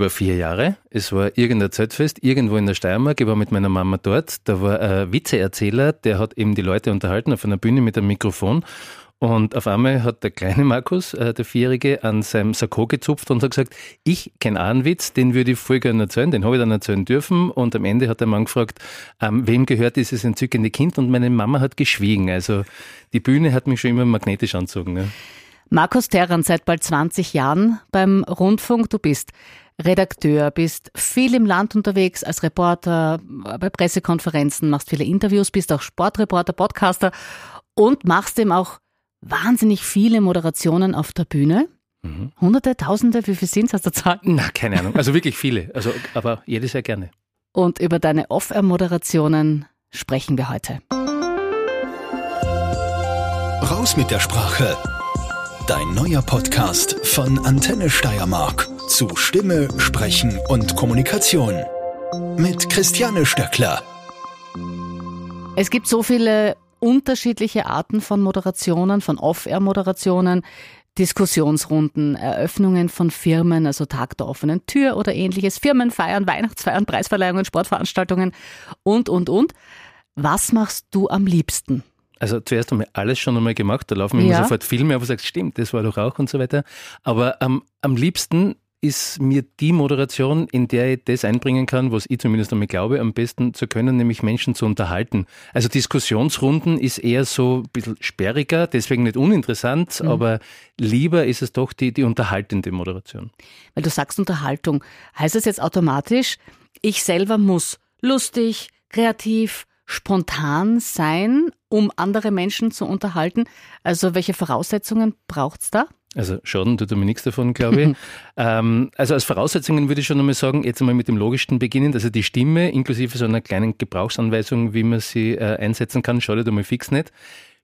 War vier Jahre. Es war irgendein Zeltfest, irgendwo in der Steiermark. Ich war mit meiner Mama dort. Da war ein Witzeerzähler, der hat eben die Leute unterhalten auf einer Bühne mit einem Mikrofon. Und auf einmal hat der kleine Markus, äh, der Vierjährige, an seinem Sakko gezupft und hat gesagt, ich kenne einen Witz, den würde ich voll gerne erzählen, den habe ich dann erzählen dürfen. Und am Ende hat der Mann gefragt, ähm, wem gehört dieses entzückende Kind? Und meine Mama hat geschwiegen. Also die Bühne hat mich schon immer magnetisch anzogen. Ne? Markus Terran, seit bald 20 Jahren beim Rundfunk. Du bist Redakteur, bist viel im Land unterwegs als Reporter, bei Pressekonferenzen, machst viele Interviews, bist auch Sportreporter, Podcaster und machst eben auch wahnsinnig viele Moderationen auf der Bühne. Mhm. Hunderte, Tausende, wie viel sind es, hast du Zahlen? Na, keine Ahnung. Also wirklich viele. Also, aber jedes sehr gerne. Und über deine Off-Air-Moderationen sprechen wir heute. Raus mit der Sprache. Dein neuer Podcast von Antenne Steiermark zu Stimme, Sprechen und Kommunikation. Mit Christiane Stöckler. Es gibt so viele unterschiedliche Arten von Moderationen, von Off-Air-Moderationen, Diskussionsrunden, Eröffnungen von Firmen, also Tag der offenen Tür oder ähnliches, Firmenfeiern, Weihnachtsfeiern, Preisverleihungen, Sportveranstaltungen und, und, und. Was machst du am liebsten? Also zuerst einmal alles schon einmal gemacht, da laufen mir ja. sofort Filme und sagst, stimmt, das war doch auch und so weiter. Aber ähm, am liebsten ist mir die Moderation, in der ich das einbringen kann, was ich zumindest einmal glaube, am besten zu können, nämlich Menschen zu unterhalten. Also Diskussionsrunden ist eher so ein bisschen sperriger, deswegen nicht uninteressant, mhm. aber lieber ist es doch die, die unterhaltende Moderation. Weil du sagst Unterhaltung, heißt das jetzt automatisch, ich selber muss lustig, kreativ, spontan sein, um andere Menschen zu unterhalten? Also welche Voraussetzungen braucht es da? Also schaden tut mir nichts davon, glaube ich. ähm, also als Voraussetzungen würde ich schon einmal sagen, jetzt einmal mit dem Logischsten beginnen, also die Stimme inklusive so einer kleinen Gebrauchsanweisung, wie man sie äh, einsetzen kann, schadet einmal fix nicht.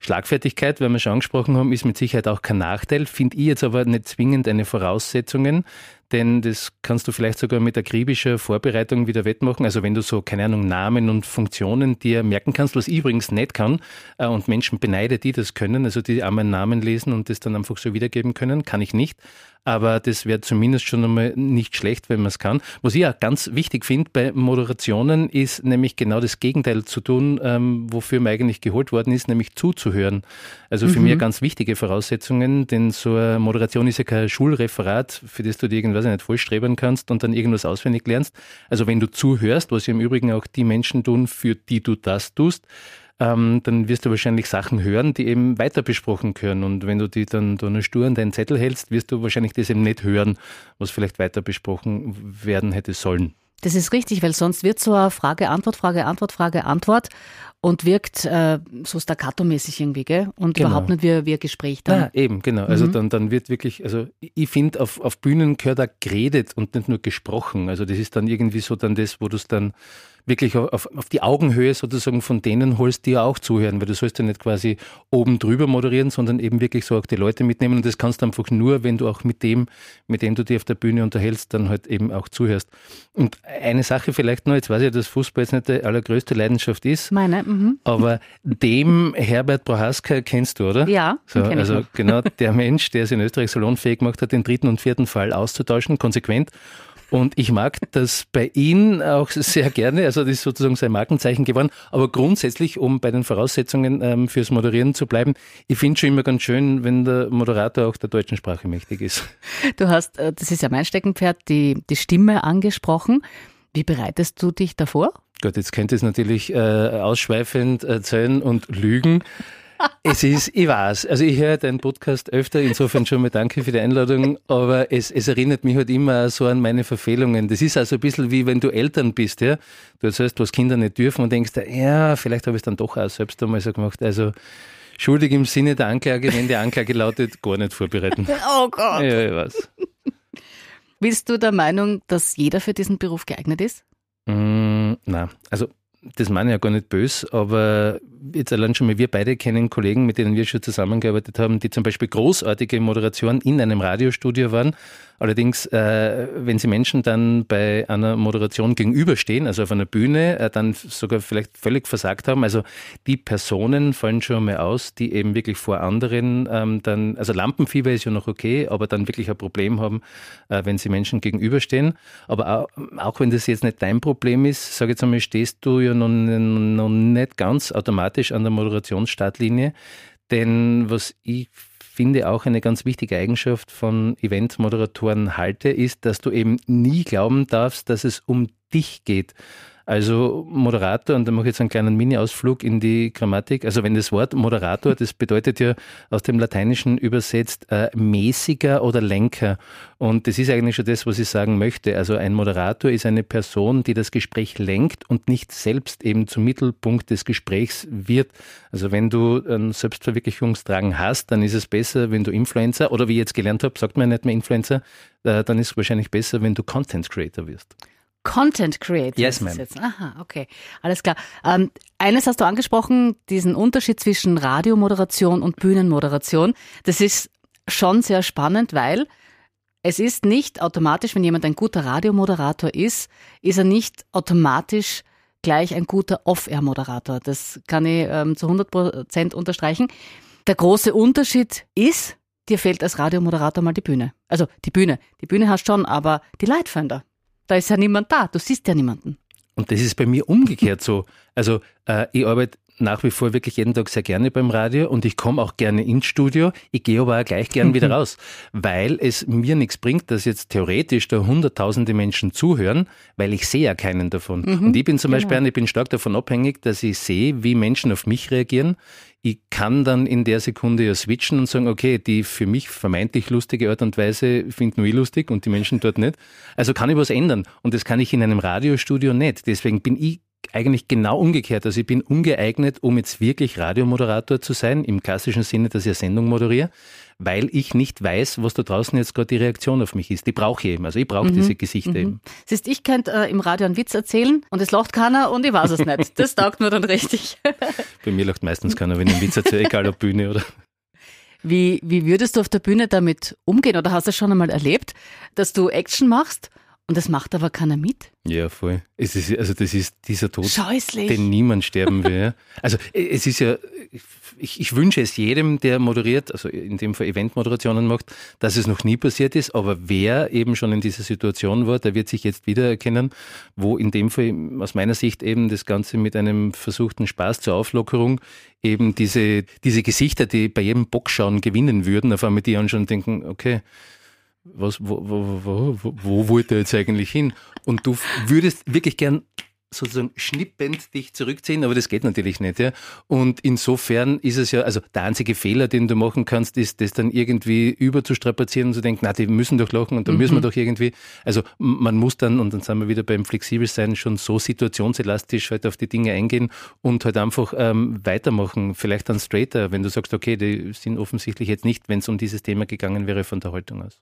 Schlagfertigkeit, weil wir schon angesprochen haben, ist mit Sicherheit auch kein Nachteil, finde ich jetzt aber nicht zwingend eine Voraussetzung, denn das kannst du vielleicht sogar mit akribischer Vorbereitung wieder wettmachen. Also wenn du so, keine Ahnung, Namen und Funktionen dir merken kannst, was ich übrigens nicht kann äh, und Menschen beneide, die das können, also die einmal einen Namen lesen und das dann einfach so wiedergeben können, kann ich nicht aber das wäre zumindest schon einmal nicht schlecht, wenn man es kann. Was ich auch ganz wichtig finde bei Moderationen, ist nämlich genau das Gegenteil zu tun, ähm, wofür man eigentlich geholt worden ist, nämlich zuzuhören. Also für mhm. mich ganz wichtige Voraussetzungen, denn so eine Moderation ist ja kein Schulreferat, für das du dir irgendwas nicht vollstrebern kannst und dann irgendwas auswendig lernst. Also wenn du zuhörst, was ja im Übrigen auch die Menschen tun, für die du das tust, ähm, dann wirst du wahrscheinlich Sachen hören, die eben weiter besprochen können. Und wenn du die dann da eine Stur an deinen Zettel hältst, wirst du wahrscheinlich das eben nicht hören, was vielleicht weiter besprochen werden hätte sollen. Das ist richtig, weil sonst wird so eine Frage, Antwort, Frage, Antwort, Frage, Antwort und wirkt äh, so staccato-mäßig irgendwie, gell? Und genau. überhaupt nicht wie, wie ein Gespräch dann. Ja, eben, genau. Also mhm. dann, dann wird wirklich, also ich finde, auf, auf Bühnen gehört da geredet und nicht nur gesprochen. Also das ist dann irgendwie so dann das, wo du es dann wirklich auf, auf die Augenhöhe sozusagen von denen holst, die ja auch zuhören, weil du sollst ja nicht quasi oben drüber moderieren, sondern eben wirklich so auch die Leute mitnehmen und das kannst du einfach nur, wenn du auch mit dem, mit dem du dich auf der Bühne unterhältst, dann halt eben auch zuhörst. Und eine Sache vielleicht noch, jetzt weiß ich, dass Fußball jetzt nicht die allergrößte Leidenschaft ist. Meine, mhm. Aber dem Herbert Prohaska kennst du, oder? Ja, so, also genau der Mensch, der es in Österreich salonfähig gemacht hat, den dritten und vierten Fall auszutauschen, konsequent. Und ich mag das bei ihm auch sehr gerne. Also das ist sozusagen sein Markenzeichen geworden. Aber grundsätzlich, um bei den Voraussetzungen ähm, fürs Moderieren zu bleiben, ich finde schon immer ganz schön, wenn der Moderator auch der deutschen Sprache mächtig ist. Du hast, äh, das ist ja mein Steckenpferd, die, die Stimme angesprochen. Wie bereitest du dich davor? Gott, jetzt könnte es natürlich äh, ausschweifend erzählen und lügen es ist, ich weiß, also ich höre deinen Podcast öfter, insofern schon mal danke für die Einladung, aber es, es erinnert mich halt immer so an meine Verfehlungen. Das ist also ein bisschen wie wenn du Eltern bist, ja. Du erzählst, was Kinder nicht dürfen und denkst, ja, vielleicht habe ich es dann doch auch selbst einmal so gemacht. Also schuldig im Sinne der Anklage, wenn die Anklage lautet, gar nicht vorbereiten. Oh Gott. Ja, ich weiß. Bist du der Meinung, dass jeder für diesen Beruf geeignet ist? Mm, na, also das meine ich ja gar nicht böse, aber jetzt allein schon mal, wir beide kennen Kollegen, mit denen wir schon zusammengearbeitet haben, die zum Beispiel großartige Moderatoren in einem Radiostudio waren. Allerdings, äh, wenn sie Menschen dann bei einer Moderation gegenüberstehen, also auf einer Bühne, äh, dann sogar vielleicht völlig versagt haben. Also die Personen fallen schon mal aus, die eben wirklich vor anderen ähm, dann, also Lampenfieber ist ja noch okay, aber dann wirklich ein Problem haben, äh, wenn sie Menschen gegenüberstehen. Aber auch, auch wenn das jetzt nicht dein Problem ist, sage ich jetzt einmal, stehst du ja noch, noch nicht ganz automatisch an der Moderationsstartlinie. Denn was ich finde auch eine ganz wichtige Eigenschaft von Eventmoderatoren halte, ist, dass du eben nie glauben darfst, dass es um dich geht. Also Moderator, und da mache ich jetzt einen kleinen Mini-Ausflug in die Grammatik. Also wenn das Wort Moderator, das bedeutet ja aus dem Lateinischen übersetzt äh, mäßiger oder Lenker. Und das ist eigentlich schon das, was ich sagen möchte. Also ein Moderator ist eine Person, die das Gespräch lenkt und nicht selbst eben zum Mittelpunkt des Gesprächs wird. Also wenn du einen Selbstverwirklichungsdrang hast, dann ist es besser, wenn du Influencer oder wie ich jetzt gelernt habe, sagt man nicht mehr Influencer, äh, dann ist es wahrscheinlich besser, wenn du Content Creator wirst. Content Creator. Yes, ma'am. Aha, okay. Alles klar. Ähm, eines hast du angesprochen, diesen Unterschied zwischen Radiomoderation und Bühnenmoderation. Das ist schon sehr spannend, weil es ist nicht automatisch, wenn jemand ein guter Radiomoderator ist, ist er nicht automatisch gleich ein guter Off-Air-Moderator. Das kann ich ähm, zu 100 Prozent unterstreichen. Der große Unterschied ist, dir fehlt als Radiomoderator mal die Bühne. Also die Bühne. Die Bühne hast schon, aber die Leitfinder. Da ist ja niemand da, du siehst ja niemanden. Und das ist bei mir umgekehrt so. Also äh, ich arbeite nach wie vor wirklich jeden Tag sehr gerne beim Radio und ich komme auch gerne ins Studio. Ich gehe aber auch gleich gern wieder raus, weil es mir nichts bringt, dass jetzt theoretisch da hunderttausende Menschen zuhören, weil ich sehe ja keinen davon. Mhm, und ich bin zum genau. Beispiel, ich bin stark davon abhängig, dass ich sehe, wie Menschen auf mich reagieren. Ich kann dann in der Sekunde ja switchen und sagen, okay, die für mich vermeintlich lustige Art und Weise finden ich lustig und die Menschen dort nicht. Also kann ich was ändern. Und das kann ich in einem Radiostudio nicht. Deswegen bin ich eigentlich genau umgekehrt. Also ich bin ungeeignet, um jetzt wirklich Radiomoderator zu sein, im klassischen Sinne, dass ich eine Sendung moderiere, weil ich nicht weiß, was da draußen jetzt gerade die Reaktion auf mich ist. Die brauche ich eben. Also ich brauche mhm. diese Gesichter mhm. eben. Siehst, ich könnte äh, im Radio einen Witz erzählen und es lacht keiner und ich weiß es nicht. Das taugt mir dann richtig. Bei mir lacht meistens keiner, wenn ich einen Witz erzähle, egal ob Bühne oder wie, wie würdest du auf der Bühne damit umgehen? Oder hast du schon einmal erlebt, dass du Action machst und das macht aber keiner mit? Ja, voll. Es ist, also das ist dieser Tod, Scheußlich. den niemand sterben will. Also es ist ja, ich, ich wünsche es jedem, der moderiert, also in dem Fall Eventmoderationen macht, dass es noch nie passiert ist, aber wer eben schon in dieser Situation war, der wird sich jetzt wiedererkennen, wo in dem Fall aus meiner Sicht eben das Ganze mit einem versuchten Spaß zur Auflockerung eben diese, diese Gesichter, die bei jedem Bockschauen gewinnen würden, auf einmal die anschauen und denken, okay, was, wo, wo, wo, wo, wo wollte er jetzt eigentlich hin? Und du würdest wirklich gern sozusagen schnippend dich zurückziehen, aber das geht natürlich nicht. Ja? Und insofern ist es ja, also der einzige Fehler, den du machen kannst, ist, das dann irgendwie überzustrapazieren und zu denken, na, die müssen doch lachen und da mhm. müssen wir doch irgendwie. Also man muss dann, und dann sind wir wieder beim Flexibelsein, schon so situationselastisch halt auf die Dinge eingehen und halt einfach ähm, weitermachen. Vielleicht dann straighter, wenn du sagst, okay, die sind offensichtlich jetzt nicht, wenn es um dieses Thema gegangen wäre, von der Haltung aus.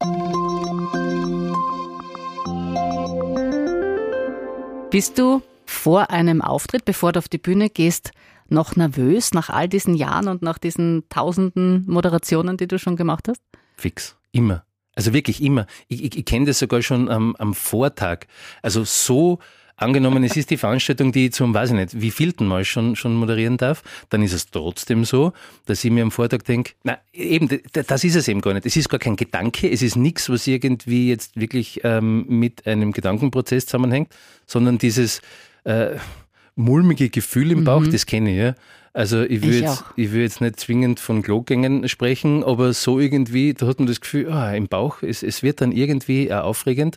Bist du vor einem Auftritt, bevor du auf die Bühne gehst, noch nervös nach all diesen Jahren und nach diesen tausenden Moderationen, die du schon gemacht hast? Fix, immer. Also wirklich immer. Ich, ich, ich kenne das sogar schon am, am Vortag. Also so Angenommen, es ist die Veranstaltung, die ich zum, weiß ich nicht, wie vielten Mal schon, schon moderieren darf, dann ist es trotzdem so, dass ich mir am Vortag denke, na, eben, das ist es eben gar nicht. Es ist gar kein Gedanke, es ist nichts, was irgendwie jetzt wirklich ähm, mit einem Gedankenprozess zusammenhängt, sondern dieses, äh, mulmige Gefühl im Bauch, mhm. das kenne ich, ja. Also ich will, jetzt, ich will jetzt nicht zwingend von Klogängen sprechen, aber so irgendwie, da hat man das Gefühl, ah, im Bauch, es, es wird dann irgendwie auch aufregend.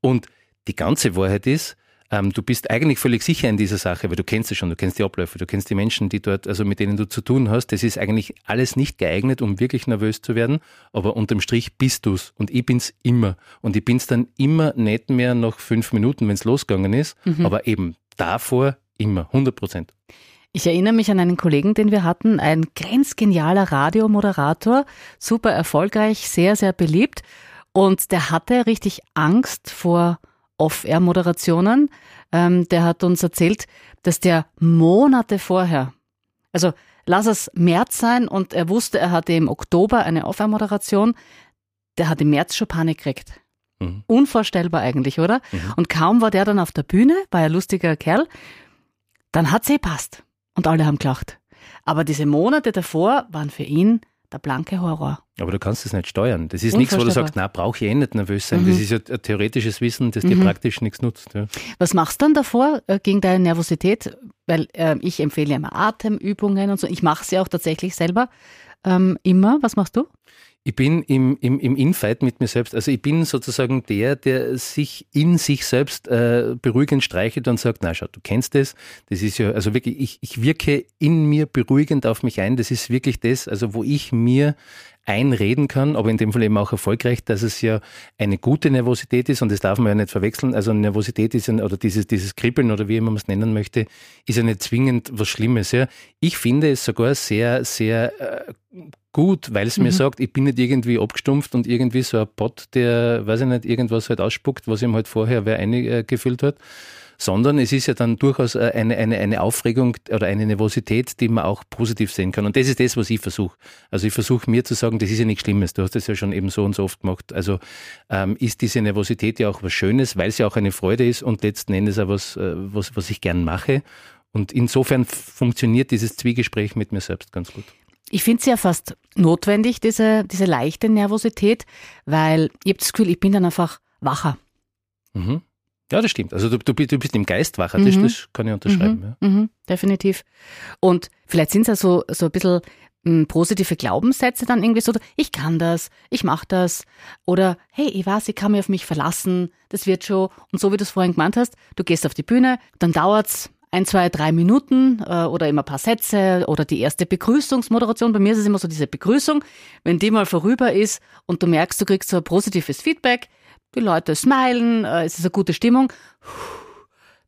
Und die ganze Wahrheit ist, ähm, du bist eigentlich völlig sicher in dieser Sache, weil du kennst es schon, du kennst die Abläufe, du kennst die Menschen, die dort, also mit denen du zu tun hast. Das ist eigentlich alles nicht geeignet, um wirklich nervös zu werden, aber unterm Strich bist du's und ich bin's immer. Und ich bin's dann immer nicht mehr nach fünf Minuten, wenn's losgegangen ist, mhm. aber eben davor immer, 100 Prozent. Ich erinnere mich an einen Kollegen, den wir hatten, ein grenzgenialer Radiomoderator, super erfolgreich, sehr, sehr beliebt. Und der hatte richtig Angst vor Off-Air-Moderationen. Ähm, der hat uns erzählt, dass der Monate vorher, also lass es März sein und er wusste, er hatte im Oktober eine Off-Air-Moderation, der hat im März schon Panik gekriegt. Mhm. Unvorstellbar eigentlich, oder? Mhm. Und kaum war der dann auf der Bühne, war ein lustiger Kerl, dann hat sie passt. Und alle haben gelacht. Aber diese Monate davor waren für ihn der blanke Horror. Aber du kannst das nicht steuern. Das ist nichts, wo du sagst, na, brauche ich eh nicht nervös sein. Mhm. Das ist ja ein theoretisches Wissen, das dir mhm. praktisch nichts nutzt. Ja. Was machst du dann davor äh, gegen deine Nervosität? Weil äh, ich empfehle immer Atemübungen und so. Ich mache sie auch tatsächlich selber ähm, immer. Was machst du? Ich bin im, im, im Infight mit mir selbst. Also ich bin sozusagen der, der sich in sich selbst äh, beruhigend streichelt und sagt, na schau, du kennst das. Das ist ja, also wirklich, ich, ich wirke in mir beruhigend auf mich ein. Das ist wirklich das, also wo ich mir einreden kann, aber in dem Fall eben auch erfolgreich, dass es ja eine gute Nervosität ist und das darf man ja nicht verwechseln. Also Nervosität ist ja, oder dieses, dieses Kribbeln oder wie man es nennen möchte, ist ja nicht zwingend was Schlimmes. Ja. Ich finde es sogar sehr, sehr äh, gut, weil es mhm. mir sagt, ich bin nicht irgendwie abgestumpft und irgendwie so ein Pott, der, weiß ich nicht, irgendwas halt ausspuckt, was ihm halt vorher wer eingefüllt hat, sondern es ist ja dann durchaus äh, eine, eine, eine Aufregung oder eine Nervosität, die man auch positiv sehen kann. Und das ist das, was ich versuche. Also ich versuche mir zu sagen, das ist ja nichts Schlimmes. Du hast das ja schon eben so und so oft gemacht. Also ähm, ist diese Nervosität ja auch was Schönes, weil es ja auch eine Freude ist und letzten Endes auch was, äh, was, was ich gern mache. Und insofern funktioniert dieses Zwiegespräch mit mir selbst ganz gut. Ich finde es ja fast notwendig, diese, diese leichte Nervosität, weil ich habe das Gefühl, ich bin dann einfach wacher. Mhm. Ja, das stimmt. Also du, du, du bist im Geist wacher, das, mhm. das kann ich unterschreiben. Mhm. Ja. Mhm. Definitiv. Und vielleicht sind es ja so, so ein bisschen m, hm, positive Glaubenssätze dann irgendwie so, ich kann das, ich mache das oder hey, ich weiß, ich kann mich auf mich verlassen, das wird schon. Und so wie du es vorhin gemeint hast, du gehst auf die Bühne, dann dauert's ein, zwei, drei Minuten äh, oder immer ein paar Sätze oder die erste Begrüßungsmoderation. Bei mir ist es immer so diese Begrüßung, wenn die mal vorüber ist und du merkst, du kriegst so ein positives Feedback, die Leute smilen, äh, es ist eine gute Stimmung,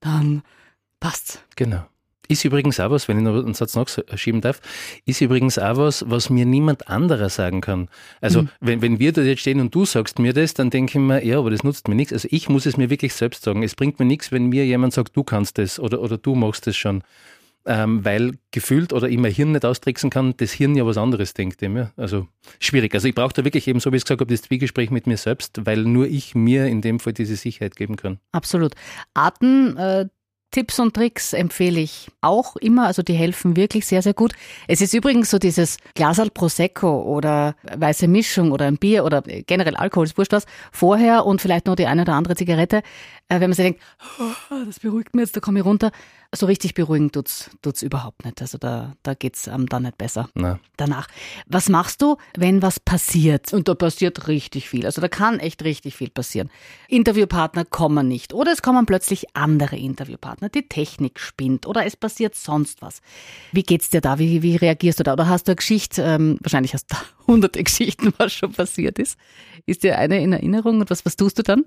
dann passt's. Genau. Ist übrigens auch was, wenn ich noch einen Satz nachschieben darf, ist übrigens auch was, was mir niemand anderer sagen kann. Also, mhm. wenn, wenn wir da jetzt stehen und du sagst mir das, dann denke ich mir, ja, aber das nutzt mir nichts. Also, ich muss es mir wirklich selbst sagen. Es bringt mir nichts, wenn mir jemand sagt, du kannst das oder, oder du machst das schon. Ähm, weil gefühlt oder mein Hirn nicht austricksen kann, das Hirn ja was anderes denkt. Dem, ja? Also schwierig. Also ich brauche da wirklich eben, so wie ich gesagt habe, das Zwiegespräch mit mir selbst, weil nur ich mir in dem Fall diese Sicherheit geben kann. Absolut. Arten, äh, Tipps und Tricks empfehle ich auch immer, also die helfen wirklich sehr, sehr gut. Es ist übrigens so dieses Glasal Prosecco oder weiße Mischung oder ein Bier oder generell Alkohol, ist wurscht was, vorher und vielleicht noch die eine oder andere Zigarette, äh, wenn man sich denkt, oh, das beruhigt mich jetzt, da komme ich runter, so richtig beruhigend tut's, tut's überhaupt nicht. Also da, da geht's einem dann nicht besser. Na. Danach. Was machst du, wenn was passiert? Und da passiert richtig viel. Also da kann echt richtig viel passieren. Interviewpartner kommen nicht. Oder es kommen plötzlich andere Interviewpartner. Die Technik spinnt. Oder es passiert sonst was. Wie geht's dir da? Wie, wie reagierst du da? Oder hast du eine Geschichte? Ähm, wahrscheinlich hast du hunderte Geschichten, was schon passiert ist. Ist dir eine in Erinnerung? Und was, was tust du dann?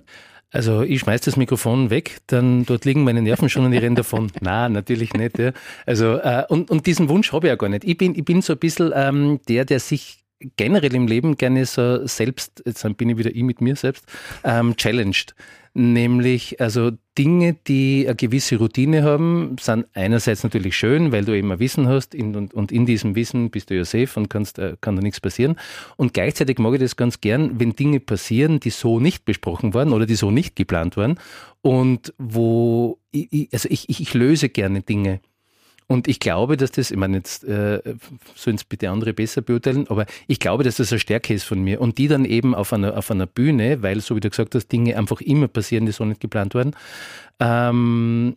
Also ich schmeiß das Mikrofon weg, dann dort liegen meine Nerven schon und ich renne davon. Na, natürlich nicht. Ja. Also äh, und, und diesen Wunsch habe ich ja gar nicht. Ich bin, ich bin so ein bisschen ähm, der, der sich generell im Leben gerne so selbst, jetzt bin ich wieder ich mit mir selbst, ähm, challenged nämlich also Dinge, die eine gewisse Routine haben, sind einerseits natürlich schön, weil du eben ein Wissen hast in, und, und, in diesem Wissen bist du ja safe und kannst, äh, kann da nichts passieren. Und gleichzeitig mag ich das ganz gern, wenn Dinge passieren, die so nicht besprochen waren oder die so nicht geplant waren und wo ich, also ich, ich, ich löse gerne Dinge. Und ich glaube, dass das, ich meine, jetzt äh, sollen es bitte andere besser beurteilen, aber ich glaube, dass das eine Stärke ist von mir. Und die dann eben auf einer, auf einer Bühne, weil, so wie du gesagt hast, Dinge einfach immer passieren, die so nicht geplant waren, ähm,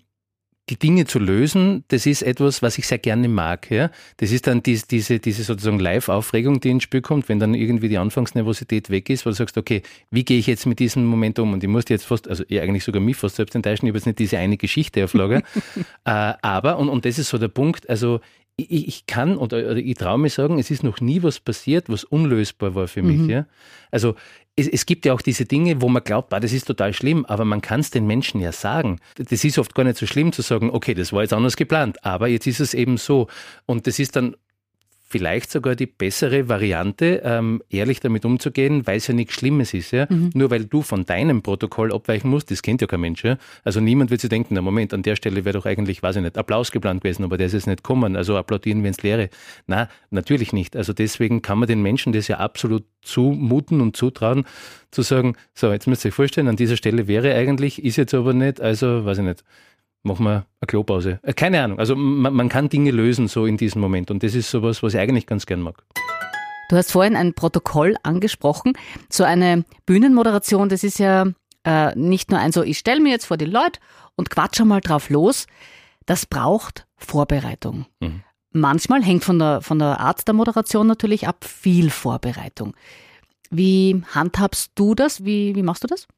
die Dinge zu lösen, das ist etwas, was ich sehr gerne mag. Ja? Das ist dann dies, diese, diese sozusagen Live-Aufregung, die ins Spiel kommt, wenn dann irgendwie die Anfangsnervosität weg ist, weil du sagst, okay, wie gehe ich jetzt mit diesem Moment um? Und ich musste jetzt fast, also ja, eigentlich sogar mich fast selbst enttäuschen, ich habe jetzt nicht diese eine Geschichte auf Lager. äh, aber, und, und das ist so der Punkt, also ich, ich kann oder, oder ich traue mir sagen, es ist noch nie was passiert, was unlösbar war für mich. Mhm. Ja? Also es, es, gibt ja auch diese Dinge, wo man glaubt, ah, das ist total schlimm, aber man kann es den Menschen ja sagen. Das ist oft gar nicht so schlimm zu sagen, okay, das war jetzt anders geplant, aber jetzt ist es eben so. Und das ist dann vielleicht sogar die bessere Variante, ähm, ehrlich damit umzugehen, weil es ja nichts Schlimmes ist. Ja? Mhm. Nur weil du von deinem Protokoll abweichen musst, das kennt ja kein Mensch. Ja? Also niemand wird sich denken, na Moment, an der Stelle wäre doch eigentlich, weiß ich nicht, Applaus geplant gewesen, aber der ist jetzt nicht kommen, also applaudieren wir ins Leere. Na, natürlich nicht. Also deswegen kann man den Menschen das ja absolut zumuten und zutrauen, zu sagen, so, jetzt müsst ihr euch vorstellen, an dieser Stelle wäre eigentlich, ist jetzt aber nicht, also weiß ich nicht, machen wir eine Klopause. Äh, keine Ahnung. Also man, man, kann Dinge lösen so in diesem Moment und das ist sowas, was ich eigentlich ganz gern mag. Du hast vorhin ein Protokoll angesprochen. So eine Bühnenmoderation, das ist ja äh, nicht nur ein so, ich stelle mir jetzt vor die Leute und quatsche mal drauf los. Das braucht Vorbereitung. Mhm. Manchmal hängt von der, von der Art der Moderation natürlich ab viel Vorbereitung. Wie handhabst du das? Wie, wie machst du das?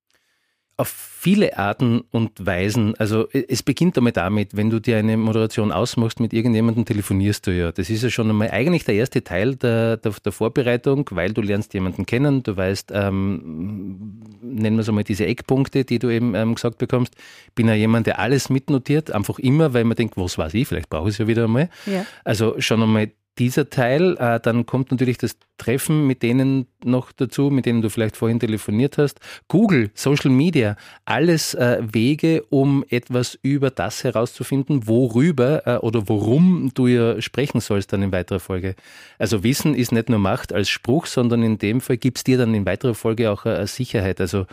Auf viele Arten und Weisen. Also es beginnt damit damit, wenn du dir eine Moderation ausmachst, mit irgendjemandem telefonierst du ja. Das ist ja schon einmal eigentlich der erste Teil der, der, der Vorbereitung, weil du lernst jemanden kennen, du weißt, ähm, nennen wir es einmal diese Eckpunkte, die du eben ähm, gesagt bekommst. Bin ja jemand, der alles mitnotiert, einfach immer, weil man denkt, was weiß ich, vielleicht brauche ich es ja wieder einmal. Ja. Also schon einmal dieser Teil. Äh, dann kommt natürlich das Treffen mit denen noch dazu, mit denen du vielleicht vorhin telefoniert hast. Google, Social Media, alles äh, Wege, um etwas über das herauszufinden, worüber äh, oder worum du ja sprechen sollst dann in weiterer Folge. Also Wissen ist nicht nur Macht als Spruch, sondern in dem Fall gibt es dir dann in weiterer Folge auch eine Sicherheit. Also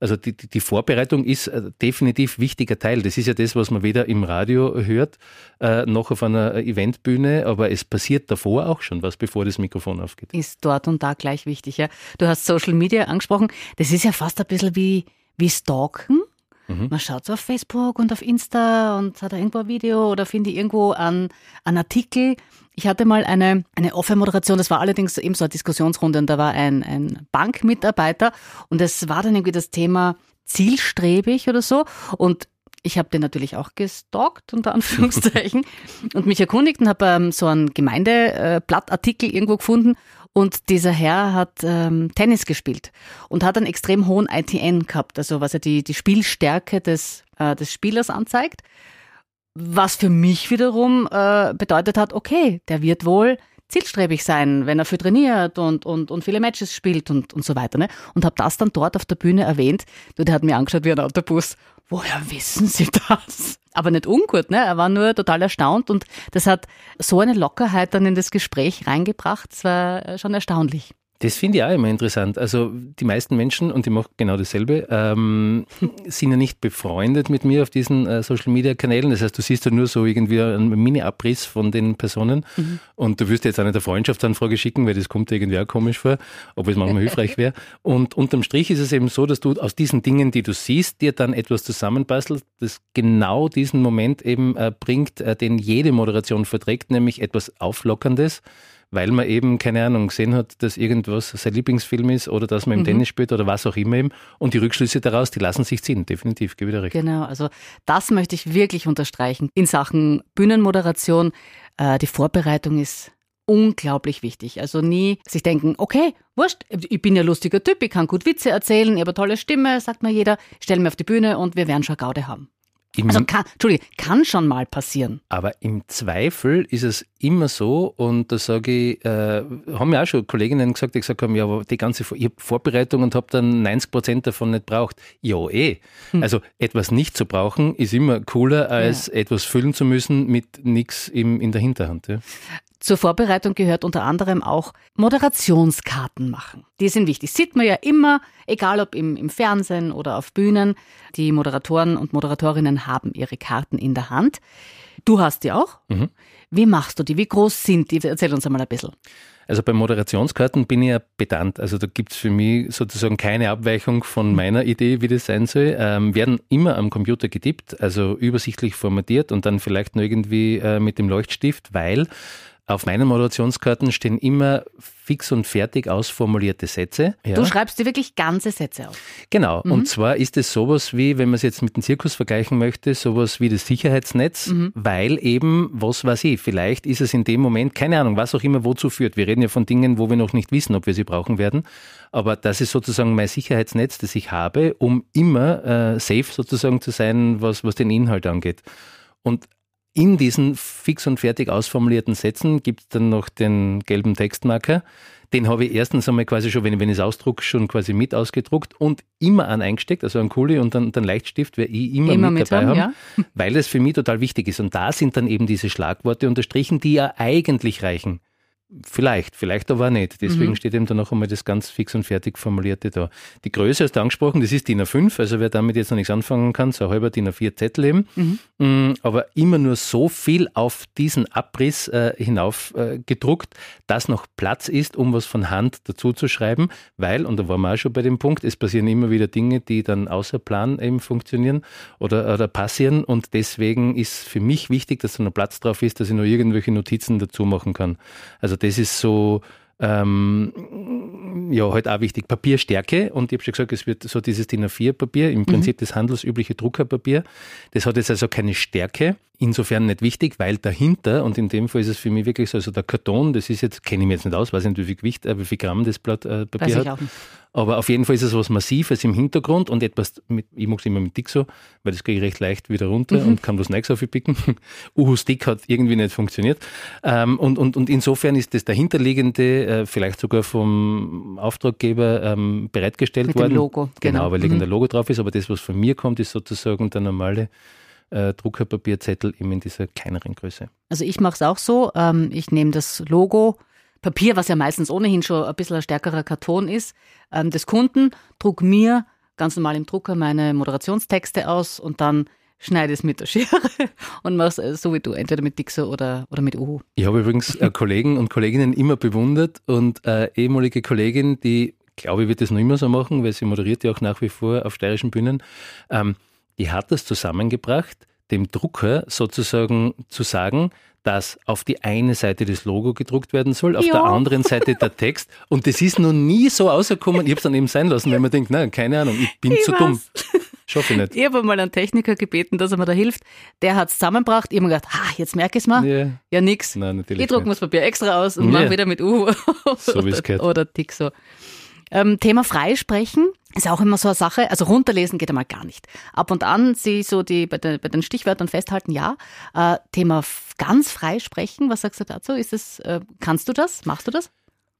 also die, die Vorbereitung ist äh, definitiv wichtiger Teil. Das ist ja das, was man weder im Radio hört, äh, noch auf einer Eventbühne, aber es passiert davor auch schon was, bevor das Mikrofon aufgeht. Ist dort und da gleich wichtig, ja. Du hast Social Media angesprochen. Das ist ja fast ein bisschen wie, wie Stalken. Mhm. Man schaut so auf Facebook und auf Insta und hat da irgendwo ein Video oder finde irgendwo einen, Artikel. Ich hatte mal eine, eine Off-Moderation, das war allerdings eben so eine Diskussionsrunde und da war ein, ein Bankmitarbeiter und es war dann irgendwie das Thema zielstrebig oder so und ich habe den natürlich auch gestalkt, unter Anführungszeichen, und mich erkundigt und habe ähm, so einen Gemeindeblattartikel irgendwo gefunden und dieser Herr hat ähm, Tennis gespielt und hat einen extrem hohen ITN gehabt, also was ja die, die Spielstärke des, äh, des Spielers anzeigt. Was für mich wiederum äh, bedeutet hat, okay, der wird wohl zielstrebig sein, wenn er viel trainiert und, und, und viele Matches spielt und, und so weiter. Ne? Und habe das dann dort auf der Bühne erwähnt. Du, der hat mir angeschaut wie ein Autobus. Woher wissen Sie das? Aber nicht ungut, ne? Er war nur total erstaunt und das hat so eine Lockerheit dann in das Gespräch reingebracht. Das war äh, schon erstaunlich. Das finde ich auch immer interessant. Also die meisten Menschen, und ich mache genau dasselbe, ähm, sind ja nicht befreundet mit mir auf diesen äh, Social-Media-Kanälen. Das heißt, du siehst ja nur so irgendwie einen Mini-Abriss von den Personen mhm. und du wirst jetzt auch nicht eine Freundschaftsanfrage schicken, weil das kommt dir irgendwie auch komisch vor, obwohl es manchmal hilfreich wäre. Und unterm Strich ist es eben so, dass du aus diesen Dingen, die du siehst, dir dann etwas zusammenbastelst, das genau diesen Moment eben äh, bringt, äh, den jede Moderation verträgt, nämlich etwas Auflockerndes weil man eben, keine Ahnung, gesehen hat, dass irgendwas sein Lieblingsfilm ist oder dass man im mhm. Tennis spielt oder was auch immer eben. Und die Rückschlüsse daraus, die lassen sich ziehen, definitiv, gebe ich recht. Genau, also das möchte ich wirklich unterstreichen. In Sachen Bühnenmoderation, äh, die Vorbereitung ist unglaublich wichtig. Also nie sich denken, okay, wurscht, ich bin ja lustiger Typ, ich kann gut Witze erzählen, ich habe eine tolle Stimme, sagt mir jeder, stell mir auf die Bühne und wir werden schon Gaude haben. Im also kann, Entschuldige, kann schon mal passieren. Aber im Zweifel ist es immer so, und da sage ich, äh, haben ja auch schon Kolleginnen gesagt, die gesagt haben, ja, aber die ganze hab Vorbereitung und habe dann 90 Prozent davon nicht braucht. Ja, eh. Hm. Also etwas nicht zu brauchen, ist immer cooler, als ja. etwas füllen zu müssen mit nichts in der Hinterhand. Ja. Zur Vorbereitung gehört unter anderem auch Moderationskarten machen. Die sind wichtig. Sieht man ja immer, egal ob im, im Fernsehen oder auf Bühnen. Die Moderatoren und Moderatorinnen haben ihre Karten in der Hand. Du hast die auch. Mhm. Wie machst du die? Wie groß sind die? Erzähl uns einmal ein bisschen. Also bei Moderationskarten bin ich ja pedant. Also da gibt es für mich sozusagen keine Abweichung von meiner Idee, wie das sein soll. Ähm, werden immer am Computer getippt, also übersichtlich formatiert und dann vielleicht nur irgendwie äh, mit dem Leuchtstift, weil auf meinen Moderationskarten stehen immer fix und fertig ausformulierte Sätze. Ja. Du schreibst dir wirklich ganze Sätze auf. Genau. Mhm. Und zwar ist es sowas wie, wenn man es jetzt mit dem Zirkus vergleichen möchte, sowas wie das Sicherheitsnetz, mhm. weil eben, was weiß ich, vielleicht ist es in dem Moment, keine Ahnung, was auch immer wozu führt. Wir reden ja von Dingen, wo wir noch nicht wissen, ob wir sie brauchen werden. Aber das ist sozusagen mein Sicherheitsnetz, das ich habe, um immer äh, safe sozusagen zu sein, was, was den Inhalt angeht. Und in diesen fix und fertig ausformulierten Sätzen gibt es dann noch den gelben Textmarker. Den habe ich erstens einmal quasi schon, wenn, wenn ich es ausdrucke, schon quasi mit ausgedruckt und immer an eingesteckt, also ein Kuli und dann, dann Leichtstift werde ich immer, immer mit, mit dabei haben, haben ja. weil es für mich total wichtig ist. Und da sind dann eben diese Schlagworte unterstrichen, die ja eigentlich reichen. Vielleicht, vielleicht aber auch nicht. Deswegen mhm. steht eben da noch einmal das ganz fix und fertig formulierte da. Die Größe hast du angesprochen, das ist DIN A5, also wer damit jetzt noch nichts anfangen kann, so ein halber DIN A4 Zettel eben. Mhm. Mm, aber immer nur so viel auf diesen Abriss äh, hinauf äh, gedruckt, dass noch Platz ist, um was von Hand dazu zu schreiben, weil, und da waren wir auch schon bei dem Punkt, es passieren immer wieder Dinge, die dann außer Plan eben funktionieren oder, oder passieren und deswegen ist für mich wichtig, dass da noch Platz drauf ist, dass ich noch irgendwelche Notizen dazu machen kann. Also das ist so, ähm, ja, halt auch wichtig. Papierstärke und ich habe schon gesagt, es wird so dieses DIN A4-Papier, im Prinzip mhm. das handelsübliche Druckerpapier. Das hat jetzt also keine Stärke, insofern nicht wichtig, weil dahinter, und in dem Fall ist es für mich wirklich so, also der Karton, das ist jetzt, kenne ich mir jetzt nicht aus, weiß nicht, wie viel Gewicht, äh, wie viel Gramm das Blatt äh, Papier hat. Aber auf jeden Fall ist es was Massives im Hintergrund und etwas mit, ich mag es immer mit Dixo, weil das gehe ich recht leicht wieder runter mhm. und kann was Neues aufpicken. Uhu Stick hat irgendwie nicht funktioniert. Ähm, und, und, und insofern ist das dahinterliegende, äh, vielleicht sogar vom Auftraggeber ähm, bereitgestellt mit worden. Mit dem Logo. Genau, genau weil mhm. irgendein Logo drauf ist, aber das, was von mir kommt, ist sozusagen der normale äh, Druckerpapierzettel eben in dieser kleineren Größe. Also ich mache es auch so, ähm, ich nehme das Logo Papier, was ja meistens ohnehin schon ein bisschen ein stärkerer Karton ist, ähm, des Kunden, druck mir ganz normal im Drucker meine Moderationstexte aus und dann schneide es mit der Schere und mach es so wie du, entweder mit Dixo oder, oder mit Uhu. Ich habe übrigens äh, Kollegen und Kolleginnen immer bewundert und äh, ehemalige Kollegin, die glaube ich, wird das noch immer so machen, weil sie moderiert ja auch nach wie vor auf steirischen Bühnen, ähm, die hat das zusammengebracht, dem Drucker sozusagen zu sagen, dass auf die eine Seite das Logo gedruckt werden soll, auf ja. der anderen Seite der Text. Und das ist noch nie so rausgekommen. Ich habe es dann eben sein lassen, weil man denkt, nein, keine Ahnung, ich bin ich zu weiß. dumm. Schaffe ich nicht. Ich habe mal einen Techniker gebeten, dass er mir da hilft. Der hat es zusammengebracht. Ich habe mir gedacht, ha, jetzt merke ich es mal. Yeah. Ja, nix. Nein, natürlich ich drucke mir das Papier extra aus und yeah. mache wieder mit U so geht. oder Tick so. Ähm, Thema Freisprechen ist auch immer so eine Sache. Also runterlesen geht einmal gar nicht. Ab und an sie so die bei, den, bei den Stichwörtern festhalten, ja. Äh, Thema ganz freisprechen, was sagst du dazu? Ist es, äh, kannst du das? Machst du das?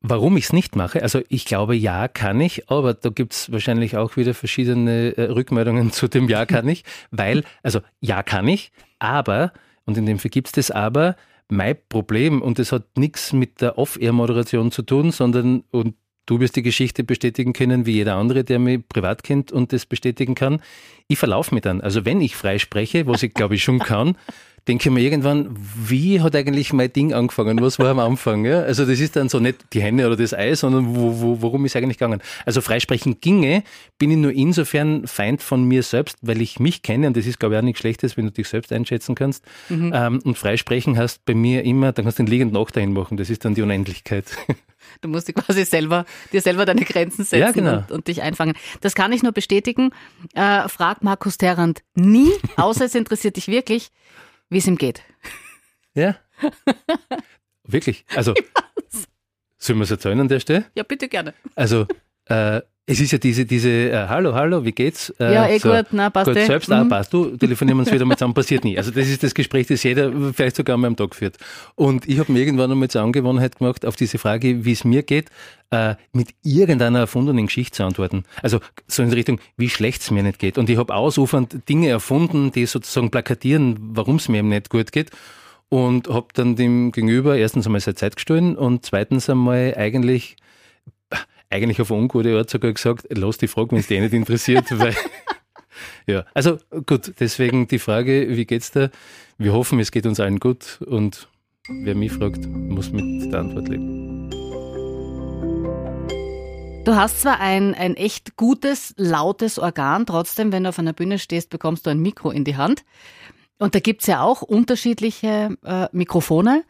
Warum ich es nicht mache? Also ich glaube, ja kann ich, aber da gibt es wahrscheinlich auch wieder verschiedene äh, Rückmeldungen zu dem Ja kann ich, weil, also ja kann ich, aber, und in dem Fall gibt es das aber, mein Problem, und das hat nichts mit der Off-Air-Moderation zu tun, sondern, und Du wirst die Geschichte bestätigen können, wie jeder andere, der mich privat kennt und das bestätigen kann. Ich verlaufe mich dann. Also wenn ich frei spreche, was ich glaube ich schon kann, denke mir irgendwann, wie hat eigentlich mein Ding angefangen? Was war am Anfang? Ja? Also das ist dann so nicht die Hände oder das Ei, sondern wo, wo, worum ist eigentlich gegangen? Also freisprechen ginge, bin ich nur insofern Feind von mir selbst, weil ich mich kenne und das ist glaube ich auch nichts Schlechtes, wenn du dich selbst einschätzen kannst. Mhm. Ähm, und freisprechen hast bei mir immer, dann kannst du den liegenden Nacht dahin machen. Das ist dann die Unendlichkeit. Du musst dir quasi selber, dir selber deine Grenzen setzen ja, genau. und, und, dich einfangen. Das kann ich nur bestätigen. Äh, frag Markus Terrand nie, außer es interessiert dich wirklich, wie es ihm geht. Ja. wirklich. Also, sollen wir es erzählen an der Stelle? Ja, bitte gerne. Also, äh, es ist ja diese, diese äh, Hallo, hallo, wie geht's? Äh, ja, eh so, gut, na, passt gut, eh. selbst, mhm. ah, passt, du, telefonieren wir uns wieder mal zusammen, passiert nie. Also das ist das Gespräch, das jeder vielleicht sogar mal am Tag führt. Und ich habe mir irgendwann einmal zur Angewohnheit gemacht, auf diese Frage, wie es mir geht, äh, mit irgendeiner erfundenen Geschichte zu antworten. Also so in Richtung, wie schlecht es mir nicht geht. Und ich habe ausufernd Dinge erfunden, die sozusagen plakatieren, warum es mir eben nicht gut geht und habe dann dem Gegenüber erstens einmal seine Zeit gestohlen und zweitens einmal eigentlich eigentlich auf eine ungute Art sogar gesagt, lass die Frage, wenn es dich nicht interessiert, weil ja, also gut, deswegen die Frage, wie geht's da? Wir hoffen, es geht uns allen gut und wer mich fragt, muss mit der Antwort leben. Du hast zwar ein, ein echt gutes, lautes Organ, trotzdem, wenn du auf einer Bühne stehst, bekommst du ein Mikro in die Hand. Und da gibt's ja auch unterschiedliche äh, Mikrofone.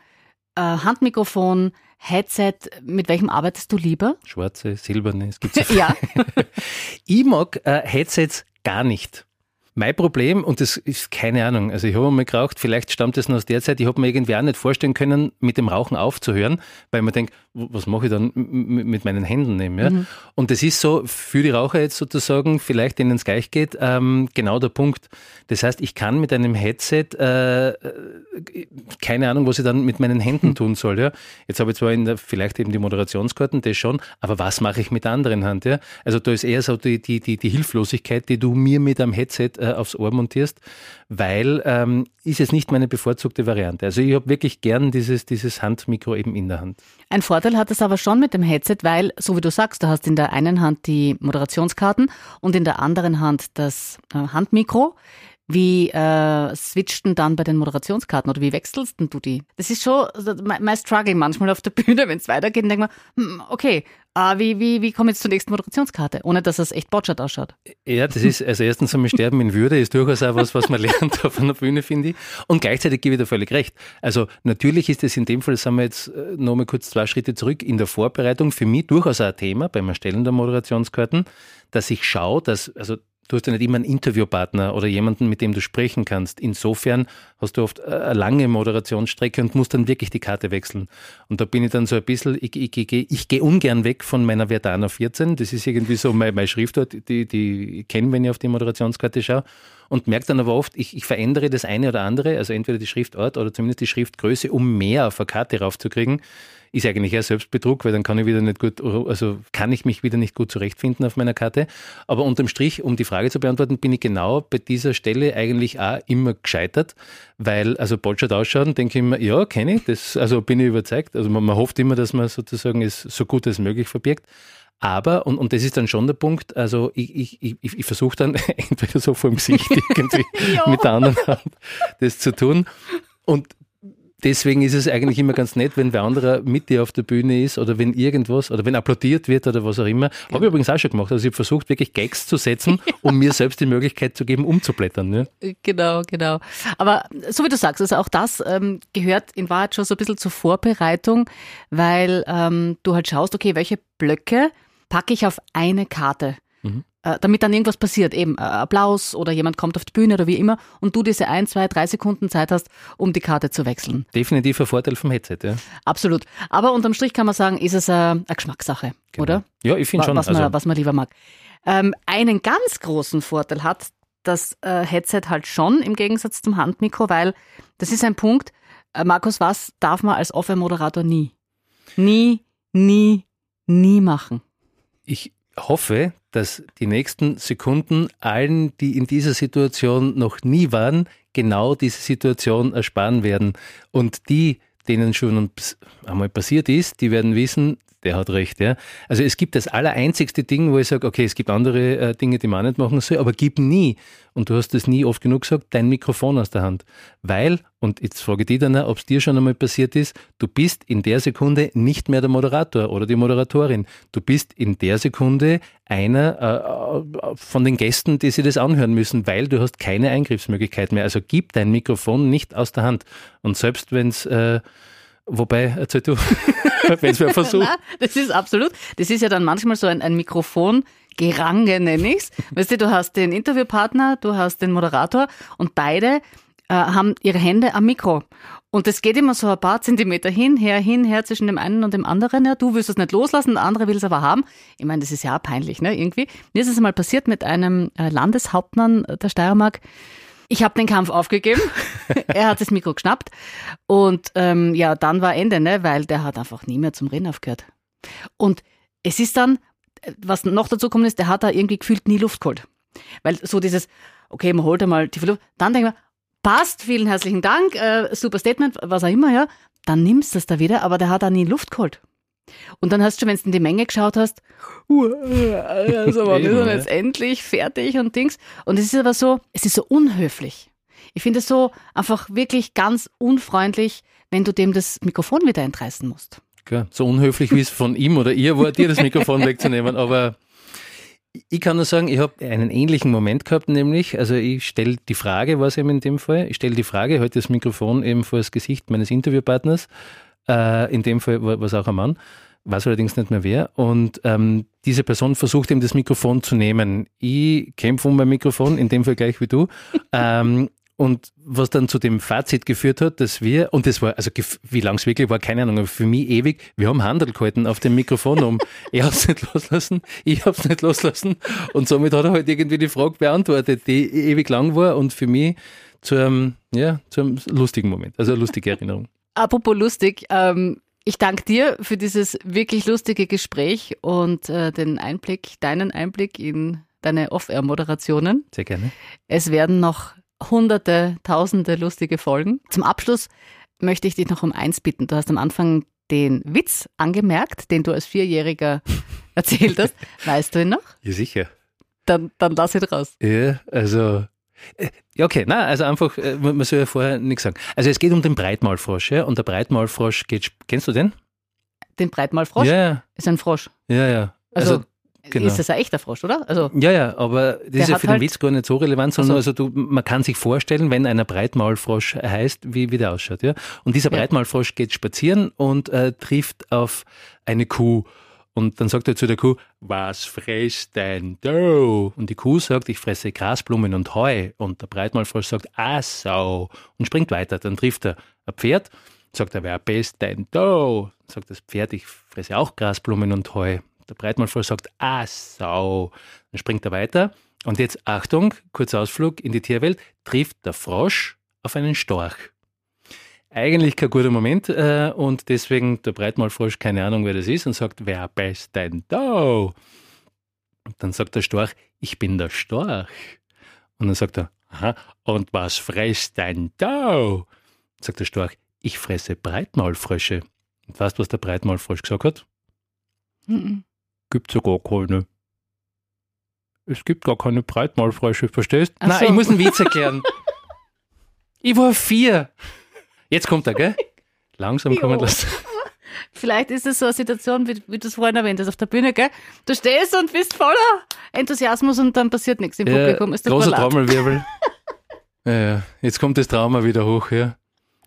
Äh, Handmikrofon, Headset, mit welchem arbeitest du lieber? Schwarze, silberne, es gibt ja. ja. ich mag äh, Headsets gar nicht. Mein Problem, und das ist keine Ahnung, also ich habe mal geraucht, vielleicht stammt das noch aus der Zeit, ich habe mir irgendwie auch nicht vorstellen können, mit dem Rauchen aufzuhören, weil man denkt, was mache ich dann mit meinen Händen nehmen? Ja? Mhm. Und das ist so für die Raucher jetzt sozusagen, vielleicht denen es gleich geht, ähm, genau der Punkt. Das heißt, ich kann mit einem Headset äh, keine Ahnung, was ich dann mit meinen Händen hm. tun soll. Ja? Jetzt habe ich zwar in der, vielleicht eben die Moderationskarten, das schon, aber was mache ich mit der anderen Hand? Ja? Also da ist eher so die, die, die, die Hilflosigkeit, die du mir mit einem Headset äh, aufs Ohr montierst, weil ähm, ist es nicht meine bevorzugte Variante. Also ich habe wirklich gern dieses, dieses Handmikro eben in der Hand. Ein Vorteil hat es aber schon mit dem Headset, weil, so wie du sagst, du hast in der einen Hand die Moderationskarten und in der anderen Hand das äh, Handmikro. Wie äh, denn dann bei den Moderationskarten oder wie wechselst du die? Das ist schon mein Struggle manchmal auf der Bühne, wenn es weitergeht, denke man, hm, okay, äh, wie, wie, wie komme ich jetzt zur nächsten Moderationskarte, ohne dass es echt botschert ausschaut? Ja, das ist, also erstens einmal Sterben in Würde ist durchaus auch was, was man lernt auf einer Bühne, finde ich. Und gleichzeitig gebe ich dir völlig recht. Also natürlich ist es in dem Fall, sagen wir jetzt äh, nochmal kurz zwei Schritte zurück, in der Vorbereitung für mich durchaus auch ein Thema beim Erstellen der Moderationskarten, dass ich schaue, dass, also du hast ja nicht immer einen Interviewpartner oder jemanden, mit dem du sprechen kannst. Insofern hast du oft äh, eine lange Moderationsstrecke und musst dann wirklich die Karte wechseln. Und da bin ich dann so ein bisschen, ich, ich, ich, ich gehe ungern weg von meiner Verdana 14. Das ist irgendwie so mein, mein Schriftwort, die, die ich kenne, wenn ich auf die Moderationskarte schaue. Und merke dann aber oft, ich, ich verändere das eine oder andere, also entweder die Schriftart oder zumindest die Schriftgröße, um mehr auf eine Karte raufzukriegen ist eigentlich eher Selbstbetrug, weil dann kann ich wieder nicht gut, also kann ich mich wieder nicht gut zurechtfinden auf meiner Karte. Aber unterm Strich, um die Frage zu beantworten, bin ich genau bei dieser Stelle eigentlich auch immer gescheitert, weil, also Bolschat ausschauen, denke ich immer, ja, kenne ich, das, also bin ich überzeugt. Also man, man hofft immer, dass man sozusagen es so gut als möglich verbirgt. Aber, und, und das ist dann schon der Punkt, also ich, ich, ich, ich versuche dann entweder so vor dem Gesicht irgendwie mit der anderen Hand das zu tun. Und deswegen ist es eigentlich immer ganz nett, wenn wer anderer mit dir auf der Bühne ist oder wenn irgendwas oder wenn applaudiert wird oder was auch immer. Habe ich übrigens auch schon gemacht. Also ich habe versucht, wirklich Gags zu setzen, um mir selbst die Möglichkeit zu geben, umzublättern. Ne? Genau, genau. Aber so wie du sagst, also auch das ähm, gehört in Wahrheit schon so ein bisschen zur Vorbereitung, weil ähm, du halt schaust, okay, welche Blöcke packe ich auf eine Karte. Mhm. Äh, damit dann irgendwas passiert, eben äh, Applaus oder jemand kommt auf die Bühne oder wie immer und du diese ein, zwei, drei Sekunden Zeit hast, um die Karte zu wechseln. Definitiv ein Vorteil vom Headset, ja. Absolut. Aber unterm Strich kann man sagen, ist es eine, eine Geschmackssache, genau. oder? Ja, ich finde schon. Was man, also. was man lieber mag. Ähm, einen ganz großen Vorteil hat das äh, Headset halt schon im Gegensatz zum Handmikro, weil das ist ein Punkt, äh, Markus, was darf man als Off-Moderator nie? Nie, nie, nie machen. Ich hoffe, dass die nächsten Sekunden allen, die in dieser Situation noch nie waren, genau diese Situation ersparen werden. Und die, denen schon einmal passiert ist, die werden wissen, der hat recht, ja. Also es gibt das allereinzigste Ding, wo ich sage, okay, es gibt andere äh, Dinge, die man nicht machen soll, aber gib nie, und du hast es nie oft genug gesagt, dein Mikrofon aus der Hand. Weil, und jetzt frage ich dich dann, ob es dir schon einmal passiert ist, du bist in der Sekunde nicht mehr der Moderator oder die Moderatorin. Du bist in der Sekunde einer äh, von den Gästen, die sich das anhören müssen, weil du hast keine Eingriffsmöglichkeit mehr. Also gib dein Mikrofon nicht aus der Hand. Und selbst wenn es äh, Wobei, erzähl du, wenn es wer versucht. Nein, das ist absolut. Das ist ja dann manchmal so ein, ein Mikrofon, Gerange nenne ich's. Weißt du, du hast den Interviewpartner, du hast den Moderator und beide äh, haben ihre Hände am Mikro. Und das geht immer so ein paar Zentimeter hin, her, hin, her zwischen dem einen und dem anderen. Ja, du willst es nicht loslassen, der andere will es aber haben. Ich meine, das ist ja auch peinlich, ne? Irgendwie. Mir ist es einmal passiert mit einem äh, Landeshauptmann der Steiermark. Ich habe den Kampf aufgegeben. er hat das Mikro geschnappt. Und ähm, ja, dann war Ende, ne? weil der hat einfach nie mehr zum Reden aufgehört. Und es ist dann, was noch dazu kommt, ist, der hat da irgendwie gefühlt nie Luft geholt. Weil so dieses, okay, man holt einmal die Luft, dann denkt man, passt, vielen herzlichen Dank, äh, super Statement, was auch immer, ja, dann nimmst du es da wieder, aber der hat da nie Luft geholt. Und dann hast du schon, wenn du in die Menge geschaut hast, also ist er jetzt endlich fertig und Dings. Und es ist aber so, es ist so unhöflich. Ich finde es so einfach wirklich ganz unfreundlich, wenn du dem das Mikrofon wieder entreißen musst. Klar, so unhöflich wie es von ihm oder ihr war, dir das Mikrofon wegzunehmen. Aber ich kann nur sagen, ich habe einen ähnlichen Moment gehabt, nämlich, also ich stelle die Frage, was eben in dem Fall, ich stelle die Frage, heute das Mikrofon eben vor das Gesicht meines Interviewpartners, äh, in dem Fall war es auch ein Mann, weiß allerdings nicht mehr wer. Und ähm, diese Person versucht ihm das Mikrofon zu nehmen. Ich kämpfe um mein Mikrofon, in dem Fall gleich wie du. ähm, und was dann zu dem Fazit geführt hat, dass wir, und das war, also wie lang es wirklich war, keine Ahnung, aber für mich ewig, wir haben Handel gehalten auf dem Mikrofon um. er hat es nicht loslassen, ich habe es nicht loslassen. Und somit hat er halt irgendwie die Frage beantwortet, die ewig lang war und für mich zu einem, ja, zu einem lustigen Moment, also eine lustige Erinnerung. Apropos lustig, ähm, ich danke dir für dieses wirklich lustige Gespräch und äh, den Einblick, deinen Einblick in deine Off-Air-Moderationen. Sehr gerne. Es werden noch hunderte, tausende lustige Folgen. Zum Abschluss möchte ich dich noch um eins bitten. Du hast am Anfang den Witz angemerkt, den du als Vierjähriger erzählt hast. Weißt du ihn noch? Ja, sicher. Dann, dann lass ihn raus. Ja, also. Äh, ja, okay, na, also einfach, äh, man soll ja vorher nichts sagen. Also es geht um den Breitmaulfrosch, ja, und der Breitmaulfrosch geht, kennst du den? Den Breitmaulfrosch? Ja. Ist ein Frosch. Ja, ja. Also, also Genau. Ist das ein echter Frosch, oder? Also, ja, ja, aber das ist ja für halt den Witz gar nicht so relevant, sondern also, also du, man kann sich vorstellen, wenn einer Breitmaulfrosch heißt, wie, wie der ausschaut. Ja? Und dieser ja. Breitmaulfrosch geht spazieren und äh, trifft auf eine Kuh. Und dann sagt er zu der Kuh, was frisst denn du? Und die Kuh sagt, ich fresse Grasblumen und Heu. Und der Breitmaulfrosch sagt, ah so. Und springt weiter. Dann trifft er ein Pferd, sagt er, wer bist denn du? Sagt das Pferd, ich fresse auch Grasblumen und Heu. Der Breitmaulfrosch sagt, ah, sau. Dann springt er weiter. Und jetzt, Achtung, kurzer Ausflug in die Tierwelt, trifft der Frosch auf einen Storch. Eigentlich kein guter Moment äh, und deswegen der Breitmaulfrosch, keine Ahnung, wer das ist, und sagt, wer bist denn da? Und dann sagt der Storch, ich bin der Storch. Und dann sagt er, aha, und was frisst denn da? Sagt der Storch, ich fresse Breitmaulfrösche. Und weißt du, was der Breitmaulfrosch gesagt hat? Mhm gibt es ja gar keine. Es gibt gar keine Breitmaulfrösche, verstehst? Ach Nein, so. ich muss einen Witz erklären. ich war vier. Jetzt kommt er, gell? Langsam kommen lassen. Vielleicht ist es so eine Situation, wie, wie du es vorhin erwähnt hast, auf der Bühne, gell? Du stehst und bist voller Enthusiasmus und dann passiert nichts im ja, Publikum. Ist großer Trommelwirbel. ja, ja, jetzt kommt das Trauma wieder hoch, ja.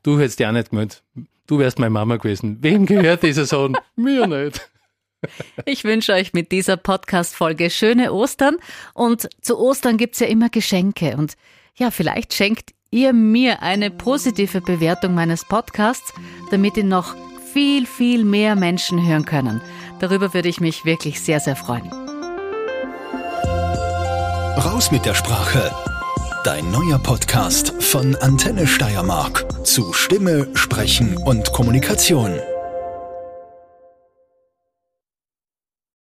Du hättest ja nicht gemeint. Du wärst meine Mama gewesen. Wem gehört dieser Sohn? Mir nicht. Ich wünsche euch mit dieser Podcast-Folge schöne Ostern. Und zu Ostern gibt es ja immer Geschenke. Und ja, vielleicht schenkt ihr mir eine positive Bewertung meines Podcasts, damit ihn noch viel, viel mehr Menschen hören können. Darüber würde ich mich wirklich sehr, sehr freuen. Raus mit der Sprache. Dein neuer Podcast von Antenne Steiermark zu Stimme, Sprechen und Kommunikation.